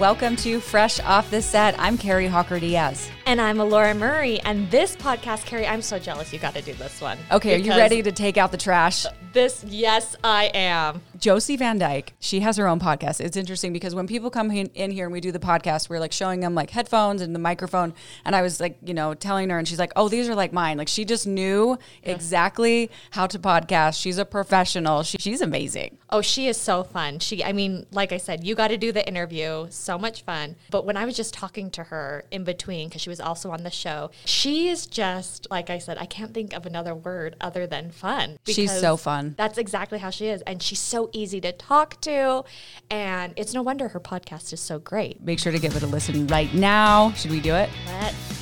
Welcome to Fresh Off the Set. I'm Kari Hawker Diaz. And I'm Elora Murray. And this podcast, Kari, I'm so jealous you got to do this one. Okay, are you ready to take out the trash? This, yes, I am. Josie Van Dyke, she has her own podcast. It's interesting because when people come in, here and we do the podcast, we're like showing them like headphones and the microphone. And I was like, you know, telling her, and she's like, oh, these are like mine. Like she just knew exactly how to podcast. She's a professional. She, she's amazing. Oh, she is so fun. She, I mean, like I said, you got to do the interview. So much fun. But when I was just talking to her in between, because she was also on the show, she is just, like I said, I can't think of another word other than fun. She's so fun. That's exactly how she is. And she's so easy to talk to. And it's no wonder her podcast is so great. Make sure to give it a listen right now. Should we do it? Let's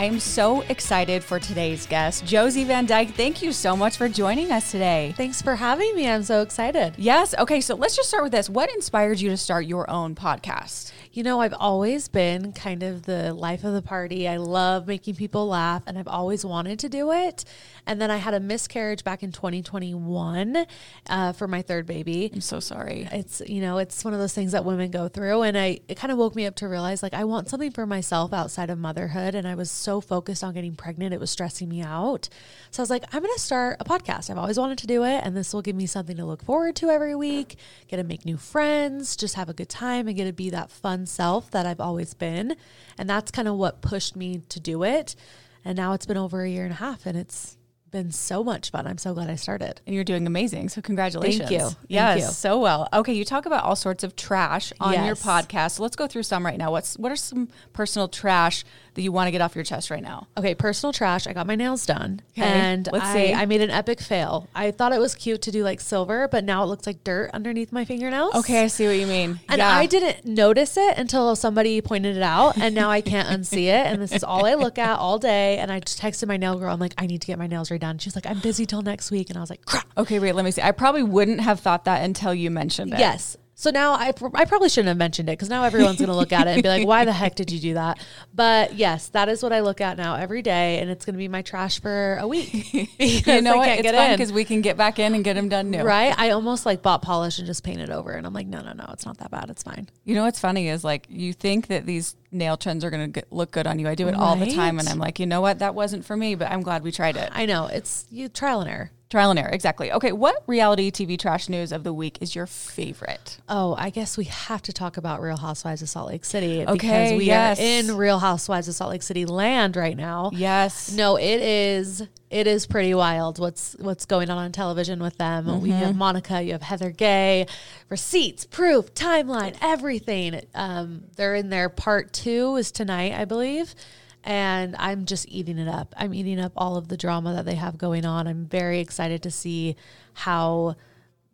I am so excited for today's guest, Josie Van Dyke. Thank you so much for joining us today. Thanks for having me. I'm so excited. Yes. Okay. So let's just start with this. What inspired you to start your own podcast? You know, I've always been kind of the life of the party. I love making people laugh, and I've always wanted to do it. And then I had a miscarriage back in 2021 uh, for my third baby. I'm so sorry. It's you know, it's one of those things that women go through, and I it kind of woke me up to realize like I want something for myself outside of motherhood, and I was so focused on getting pregnant, it was stressing me out. So I was like, I'm gonna start a podcast. I've always wanted to do it, and this will give me something to look forward to every week. Get to make new friends, just have a good time, and get to be that fun self that I've always been, and that's kind of what pushed me to do it. And now it's been over a year and a half, and it's been so much fun. I'm so glad I started. And you're doing amazing. So congratulations. Thank you. Thank yes, you. so well. Okay, you talk about all sorts of trash on your podcast. So let's go through some right now. What's what are some personal trash that you want to get off your chest right now? Okay, personal trash. I got my nails done, Okay, and let's I, see. I made an epic fail. I thought it was cute to do like silver, but now it looks like dirt underneath my fingernails. Okay, I see what you mean. And yeah. I didn't notice it until somebody pointed it out, and now I can't unsee it. And this is all I look at all day. And I just texted my nail girl. I'm like, I need to get my nails redone. She's like, I'm busy till next week, and I was like, crap. Okay, wait, let me see. I probably wouldn't have thought that until you mentioned it. Yes. So now I, I probably shouldn't have mentioned it because now everyone's going to look at it and be like, why the heck did you do that? But yes, that is what I look at now every day. And it's going to be my trash for a week. You know I what? It's fun because we can get back in and get them done new. Right? I almost like bought polish and just painted over. And I'm like, no, no, no, it's not that bad. It's fine. You know what's funny is like you think that these nail trends are going to look good on you. I do it all the time, and I'm like, you know what? That wasn't for me, but I'm glad we tried it. I know it's you trial and error. Trial and error, exactly. Okay, what reality TV trash news of the week is your favorite? Oh, I guess we have to talk about Real Housewives of Salt Lake City Okay, because we yes. are in Real Housewives of Salt Lake City land right now. Yes. No, it is it is pretty wild what's what's going on on television with them. We have Monica, you have Heather Gay, receipts, proof, timeline, everything. Um, they're in their part two is tonight, I believe. And I'm just eating it up. I'm eating up all of the drama that they have going on. I'm very excited to see how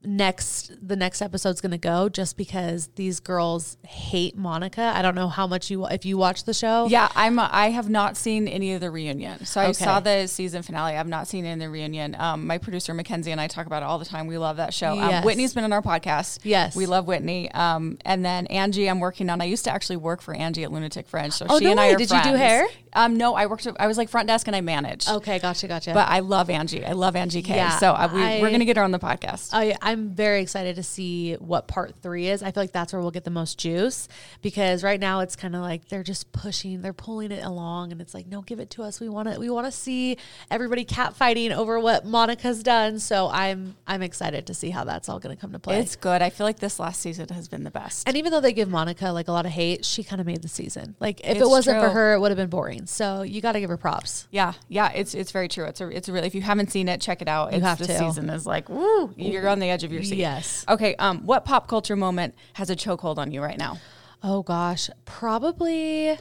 next the next episode's going to go just because these girls hate Monica. I don't know how much you if you watch the show. Yeah, I'm. I have not seen any of the reunion. So I Okay. saw the season finale. I've not seen any of the reunion. Um, my producer Mackenzie and I talk about it all the time. We love that show. Um, Whitney's been on our podcast. Yes. we love Whitney. Um, and then Angie, I'm working on. I used to actually work for Angie at Lunatic Fringe. So Oh, she no and I are Did you do hair? Um, no, I worked. I was like front desk and I managed. Okay, gotcha, gotcha. But I love Angie. I love Angie K. Yeah, so uh, we, I- we're gonna get her on the podcast. I, I'm very excited to see what part three is. I feel like that's where we'll get the most juice because right now it's kind of like they're just pushing, they're pulling it along, and it's like, no, give it to us. We want to, we want to see everybody catfighting over what Monica's done. So I'm, I'm excited to see how that's all going to come to play. it's good. I feel like this last season has been the best. and even though they give Monica like a lot of hate, she kind of made the season. Like if It's it wasn't for her, it would have been boring. So you got to give her props. Yeah, yeah, it's it's very true. It's a it's a really if you haven't seen it, check it out. It's, have this to. season is like woo, you're on the edge of your seat. Yes. Okay. Um, what pop culture moment has a chokehold on you right now? Oh gosh, probably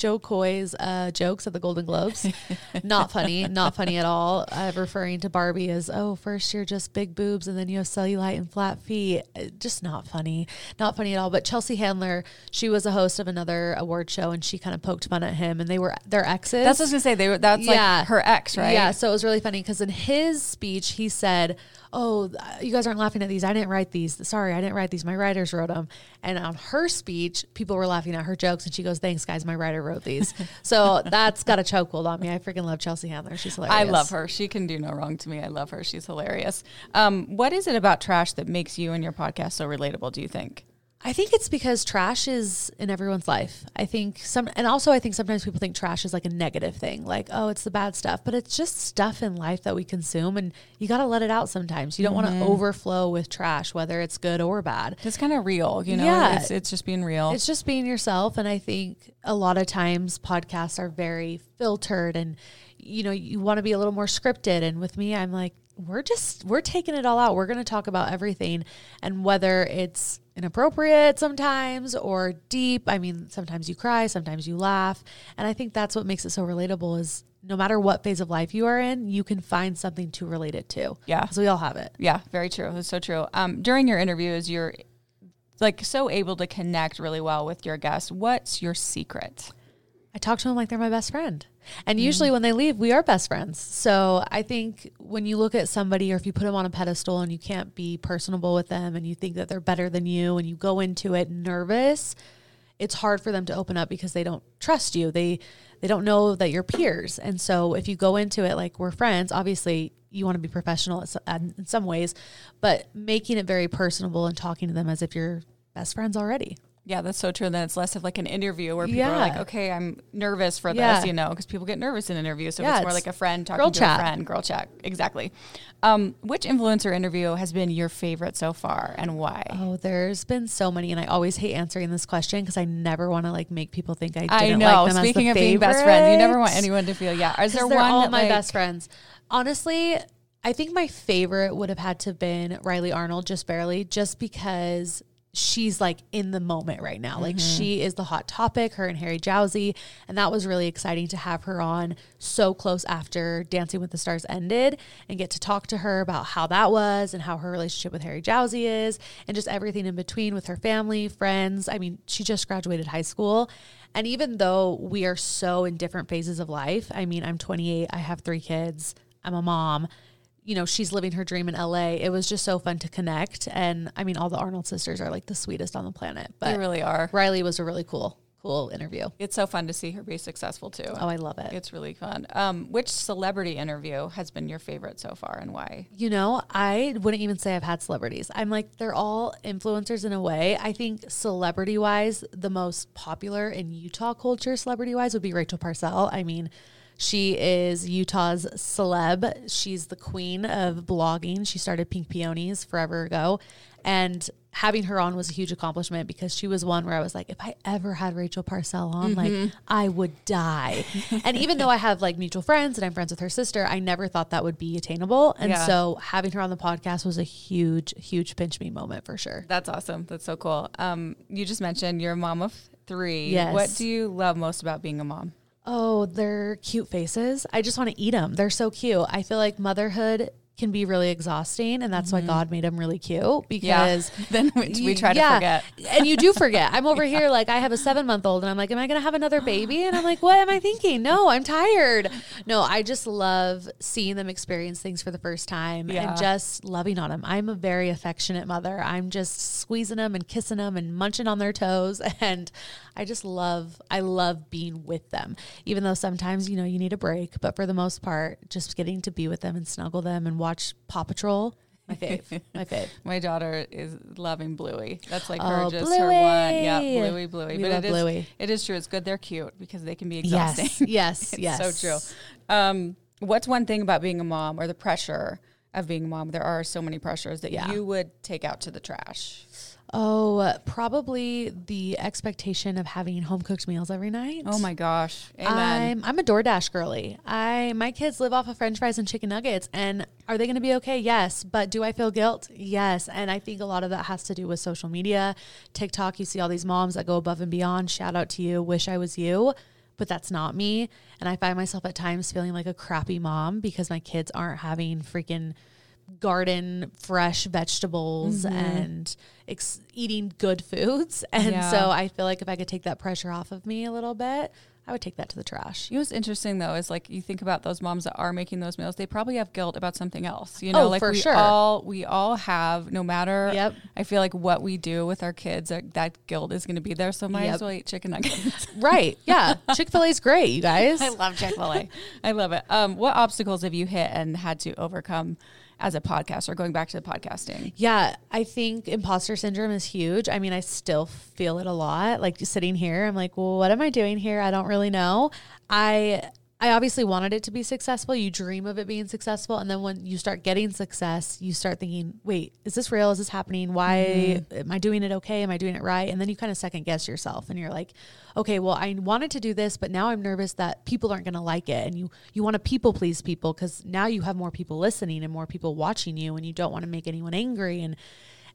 Jo Koy's uh, jokes at the Golden Globes. not funny, not funny at all. Uh, referring to Barbie as, oh, first you're just big boobs and then you have cellulite and flat feet. Uh, Just not funny, not funny at all. But Chelsea Handler, she was a host of another award show and she kind of poked fun at him and they were their exes. That's what I was gonna say. They were that's like her ex, right? Yeah. So it was really funny because in his speech, he said, Oh, you guys aren't laughing at these. I didn't write these. Sorry, I didn't write these. My writers wrote them. And on her speech, people were laughing at her jokes. And she goes, Thanks, guys. My writer wrote these. so that's got a chokehold on me. I freaking love Chelsea Handler. She's hilarious. I love her. She can do no wrong to me. I love her. She's hilarious. Um, what is it about trash that makes you and your podcast so relatable? Do you think? I think it's because trash is in everyone's life. I think some, and also I think sometimes people think trash is like a negative thing, like, oh, it's the bad stuff, but it's just stuff in life that we consume and you got to let it out sometimes. You don't want to mm-hmm. overflow with trash, whether it's good or bad. It's kind of real, you know? Yeah. It's, it's just being real. It's just being yourself. And I think a lot of times podcasts are very filtered and, you know, you want to be a little more scripted. And with me, I'm like, we're just, we're taking it all out. We're going to talk about everything. And whether it's inappropriate sometimes or deep, I mean, sometimes you cry, sometimes you laugh. And I think that's what makes it so relatable is no matter what phase of life you are in, you can find something to relate it to. Yeah. Because we all have it. yeah, very true. It's so true. Um, during your interviews, you're like so able to connect really well with your guests. What's your secret? I talk to them like they're my best friend. And mm. usually when they leave, we are best friends. So I think when you look at somebody or if you put them on a pedestal and you can't be personable with them and you think that they're better than you and you go into it nervous, it's hard for them to open up because they don't trust you. They they don't know that you're peers. And so if you go into it like we're friends, obviously you want to be professional at so- at- in some ways, but making it very personable and talking to them as if you're best friends already. Yeah, that's so true. And then it's less of like an interview where people Yeah. are like, okay, I'm nervous for Yeah. this, you know, because people get nervous in interviews. So Yeah, it's more it's like a friend talking girl to chat. a friend, girl chat. Exactly. Um, which influencer interview has been your favorite so far and why? Oh, there's been so many, and I always hate answering this question because I never want to like make people think I didn't I know. like them Speaking as of the being best friends, you never want anyone to feel, yeah. Is there one all that, my like- best friends. Honestly, I think my favorite would have had to have been Rylee Arnold, just barely, just because she's like in the moment right now. Like Mm-hmm. she is the hot topic, her and Harry Jowsey. And that was really exciting to have her on so close after Dancing with the Stars ended and get to talk to her about how that was and how her relationship with Harry Jowsey is and just everything in between with her family, friends. I mean, she just graduated high school. And even though we are so in different phases of life, I mean, I'm 28, I have three kids, I'm a mom you know, she's living her dream in LA. It was just so fun to connect. And I mean, all the Arnold sisters are like the sweetest on the planet. But They really are. Rylee was a really cool, cool interview. It's so fun to see her be successful too. Oh, I love it. It's really fun. Um, which celebrity interview has been your favorite so far and why? You know, I wouldn't even say I've had celebrities. I'm like, they're all influencers in a way. I think celebrity wise, the most popular in Utah culture, celebrity wise, would be Rachel Parcell. I mean, she is Utah's celeb. She's the queen of blogging. She started Pink Peonies forever ago. And having her on was a huge accomplishment because she was one where I was like, if I ever had Rachel Parcell on, like I would die. and even though I have like mutual friends and I'm friends with her sister, I never thought that would be attainable. And Yeah. so having her on the podcast was a huge, huge pinch me moment for sure. That's awesome. That's so cool. Um, you just mentioned you're a mom of three. Yes. What do you love most about being a mom? Oh, they're cute faces. I just want to eat them. They're so cute. I feel like motherhood can be really exhausting, and that's why mm-hmm. God made them really cute because then we, we try to yeah. forget. and you do forget. I'm over here like I have a seven month old, and I'm like, am I going to have another baby? And I'm like, what am I thinking? No, I'm tired. No, I just love seeing them experience things for the first time Yeah. and just loving on them. I'm a very affectionate mother. I'm just squeezing them and kissing them and munching on their toes, and I just love. I love being with them, even though sometimes you know you need a break. But for the most part, just getting to be with them and snuggle them and watch Paw Patrol. My fave. My fave. My daughter is loving Bluey. That's like Oh, her, just her one. Yeah, Bluey. Bluey, Bluey. We but love it is, Bluey. it is true. It's good they're cute because they can be exhausting. Yes, yes, It's yes. so true. Um, what's one thing about being a mom or the pressure of being a mom? There are so many pressures that Yeah. you would take out to the trash. Oh, probably the expectation of having home cooked meals every night. Oh my gosh. Amen. I'm I'm a DoorDash girly. I my kids live off of French fries and chicken nuggets, and are they going to be okay? Yes, but do I feel guilt? Yes, and I think a lot of that has to do with social media, TikTok. You see all these moms that go above and beyond. Shout out to you. Wish I was you. But that's not me. And I find myself at times feeling like a crappy mom because my kids aren't having freaking garden fresh vegetables and ex- eating good foods. And Yeah. so I feel like if I could take that pressure off of me a little bit, I would take that to the trash. You know what's interesting though is like you think about those moms that are making those meals, they probably have guilt about something else. You know, Oh, like for we sure. all we all have, no matter Yep. I feel like what we do with our kids, that, that guilt is gonna be there. So might Yep. as well eat chicken nuggets. Right. Yeah. Chick fil A's great, you guys. I love Chick-fil-A. I love it. Um, what obstacles have you hit and had to overcome as a podcaster, going back to the podcasting? Yeah, I think imposter syndrome is huge. I mean, I still feel it a lot. Like sitting here, I'm like, well, what am I doing here? I don't really know. I I obviously wanted it to be successful. You dream of it being successful, and then when you start getting success, you start thinking, wait, is this real? Is this happening? Why mm-hmm. am I doing it okay? Am I doing it right? And then you kind of second guess yourself, and you're like, okay, well, I wanted to do this, but now I'm nervous that people aren't going to like it, and you you want to people please people because now you have more people listening and more people watching you, and you don't want to make anyone angry and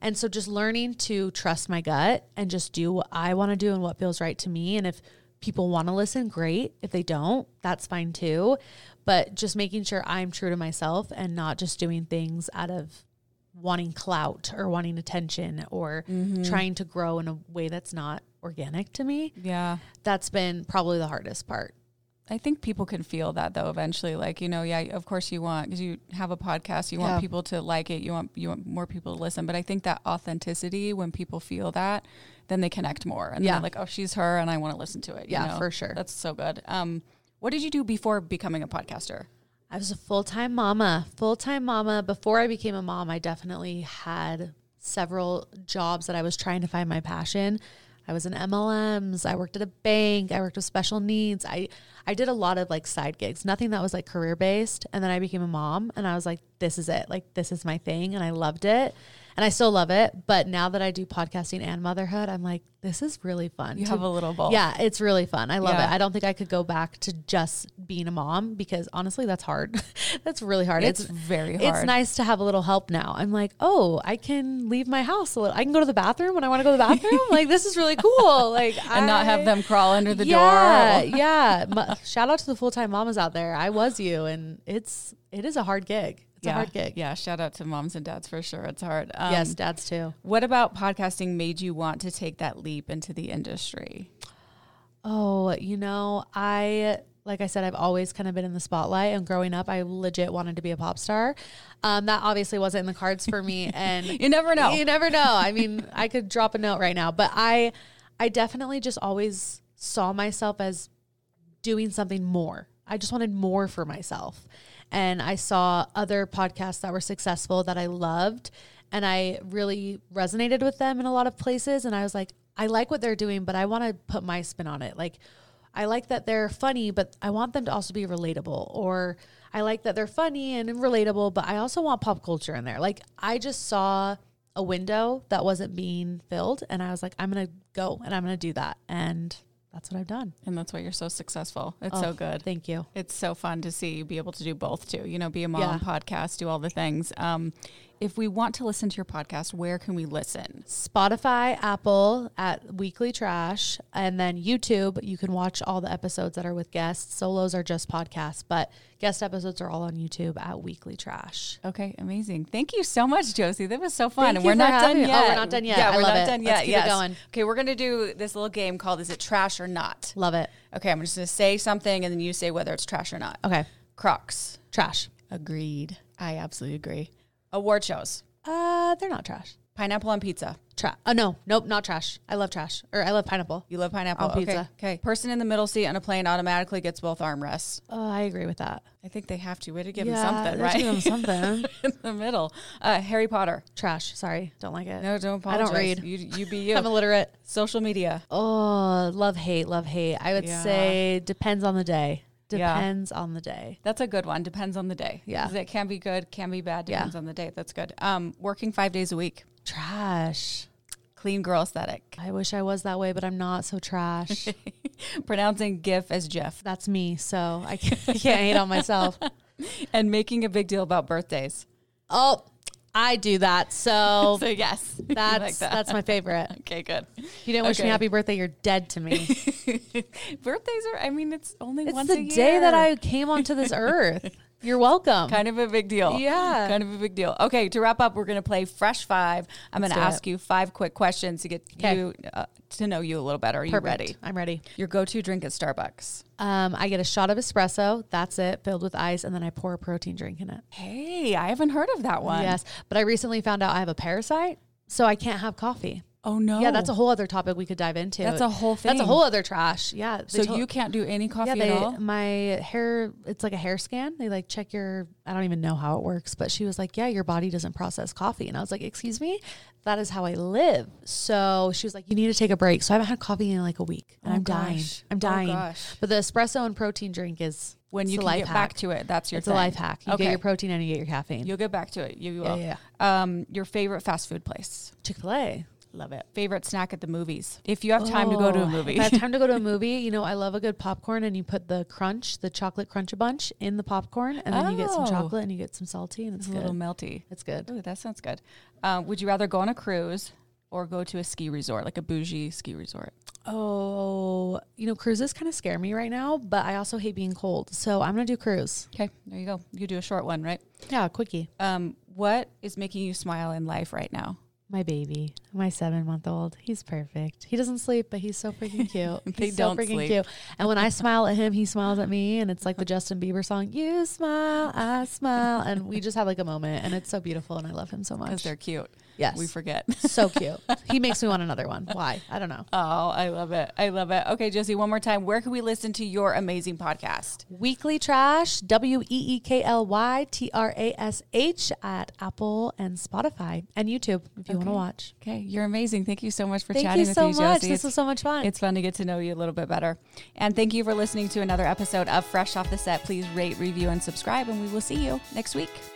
and so just learning to trust my gut and just do what I want to do and what feels right to me. And if people want to listen, great. If they don't, that's fine too. But just making sure I'm true to myself and not just doing things out of wanting clout or wanting attention or mm-hmm. trying to grow in a way that's not organic to me. Yeah. That's been probably the hardest part. I think people can feel that though eventually. Like, you know, yeah, of course you want because you have a podcast, you Yeah. want people to like it, you want you want more people to listen. But I think that authenticity, when people feel that, then they connect more. And Yeah. they're like, oh, she's her and I want to listen to it. you Yeah, know? for sure. That's so good. Um, what did you do before becoming a podcaster? I was a full time mama. Full time mama. Before I became a mom, I definitely had several jobs that I was trying to find my passion. I was in MLMs. I worked at a bank. I worked with special needs. I I did a lot of like side gigs, nothing that was like career based. And then I became a mom, and I was like, this is it. Like this is my thing, and I loved it, and I still love it. But now that I do podcasting and motherhood, I'm like, this is really fun. You to- have a little both. yeah, it's really fun. I love Yeah. it. I don't think I could go back to just being a mom because honestly, that's hard. that's really hard. It's very hard. It's nice to have a little help now. I'm like, oh, I can leave my house a little. I can go to the bathroom when I want to go to the bathroom. like this is really cool. Like And not have them crawl under the yeah, door. yeah. Shout out to the full time mamas out there. I was you, and it's it is a hard gig. It's yeah. a hard gig. Yeah. Shout out to moms and dads for sure. It's hard. Um, yes, dads too. What about podcasting made you want to take that leap into the industry? Oh, you know, I like I said, I've always kind of been in the spotlight. And growing up, I legit wanted to be a pop star. Um, that obviously wasn't in the cards for me. And You never know. You never know. I mean, I could drop a note right now, but I, I definitely just always saw myself as doing something more. I just wanted more for myself. And I saw other podcasts that were successful that I loved. And I really resonated with them in a lot of places. And I was like, I like what they're doing, but I want to put my spin on it. Like, I like that they're funny, but I want them to also be relatable. Or I like that they're funny and relatable, but I also want pop culture in there. Like, I just saw a window that wasn't being filled. And I was like, I'm going to go and I'm going to do that. And that's what I've done. And that's why you're so successful. It's Oh, so good. Thank you. It's so fun to see you be able to do both too. You know, be a mom, Yeah. podcast, do all the things. Um, if we want to listen to your podcast, where can we listen? Spotify, Apple at Weekly Trash, and then YouTube. You can watch all the episodes that are with guests. Solos are just podcasts, but guest episodes are all on YouTube at Weekly Trash. Okay, amazing. Thank you so much, Josie. That was so fun. And we're not done me. yet. Oh, we're not done yet. Yeah, I we're not it. done Let's yet. keep it going. Okay, we're gonna do this little game called "Is it trash or not?" Love it. Okay, I'm just gonna say something, and then you say whether it's trash or not. Okay. Crocs. Trash. Agreed. I absolutely agree. Award shows. Uh, they're not trash. Pineapple on pizza. Trash. Oh no, nope, not trash. I love trash, or I love pineapple. You love pineapple On Okay, pizza. Okay. Person in the middle seat on a plane automatically gets both armrests. Oh, I agree with that. I think they have to. Way to give yeah, them something, right? Give them something. in the middle. Uh, Harry Potter. trash. Sorry, don't like it. No, don't apologize. I don't read. You, you be you. I'm illiterate. Social media. Oh, love hate, love hate. I would Yeah. say depends on the day. Yeah. Depends on the day. That's a good one. Depends on the day. Yeah. It can be good, can be bad. Yeah. Depends on the day. That's good. Um, working five days a week. Trash. Clean girl aesthetic. I wish I was that way, but I'm not so trash. Pronouncing GIF as Jeff. That's me, so I can't, I can't hate on myself. And making a big deal about birthdays. Oh, I do that. So So yes, that's like that. that's my favorite. okay. Good. If you didn't wish me happy birthday, you're dead to me. Birthdays are. I mean, it's only It's once the a year. day that I came onto this earth. You're welcome. kind of a big deal. Yeah. Kind of a big deal. Okay, to wrap up, we're going to play Fresh Five. I'm going to ask it. you five quick questions to get Okay. you uh, to know you a little better. Are you ready? I'm ready. Your go-to drink at Starbucks. Um, I get a shot of espresso. That's it, filled with ice, and then I pour a protein drink in it. Hey, I haven't heard of that one. Yes, but I recently found out I have a parasite, so I can't have coffee. Oh no. Yeah, that's a whole other topic we could dive into. That's a whole thing. That's a whole other trash. Yeah. So told- you can't do any coffee yeah, they, at all. my hair, it's like a hair scan. They like check your, I don't even know how it works, but she was like, yeah, your body doesn't process coffee. And I was like, excuse me, that is how I live. So she was like, you need to take a break. So I haven't had coffee in like a week and Oh, I'm dying. I'm Oh, dying. gosh. But the espresso and protein drink is When you can life get hack. back to it, that's your It's thing. a life hack. You okay. get your protein and you get your caffeine. You'll get back to it. You Yeah, will. yeah, Um, your favorite fast food place. Chick fil A. Love it. Favorite snack at the movies. If you have time to go to a Oh, movie. If I have time to go to a movie, you know, I love a good popcorn and you put the crunch, the chocolate crunch a bunch in the popcorn and then you get some Oh. chocolate and you get some salty and it's it's a little melty. it's good. Ooh, that sounds good. Um, would you rather go on a cruise or go to a ski resort, like a bougie ski resort? Oh, you know, cruises kind of scare me right now, but I also hate being cold. So I'm going to do cruise. Okay, there you go. You do a short one, right? Yeah, quickie. Um, what is making you smile in life right now? My baby, my seven month old, he's perfect. He doesn't sleep, but he's so freaking cute. They he's so don't freaking sleep. cute. And when I smile at him, he smiles at me, and it's like the Justin Bieber song, "You smile, I smile," and we just have like a moment, and it's so beautiful, and I love him so Because much. they're cute. Yes, We forget. so cute. He makes me want another one. Why? I don't know. Oh, I love it. I love it. Okay, Josie, one more time. Where can we listen to your amazing podcast? Weekly Trash, W E E K L Y T R A S H at Apple and Spotify and YouTube if you want to watch. Okay, you're amazing. Thank you so much for Thank chatting you with so me, much. Josie. This It's- was so much fun. It's fun to get to know you a little bit better. And thank you for listening to another episode of Fresh Off the Set. Please rate, review, and subscribe, and we will see you next week.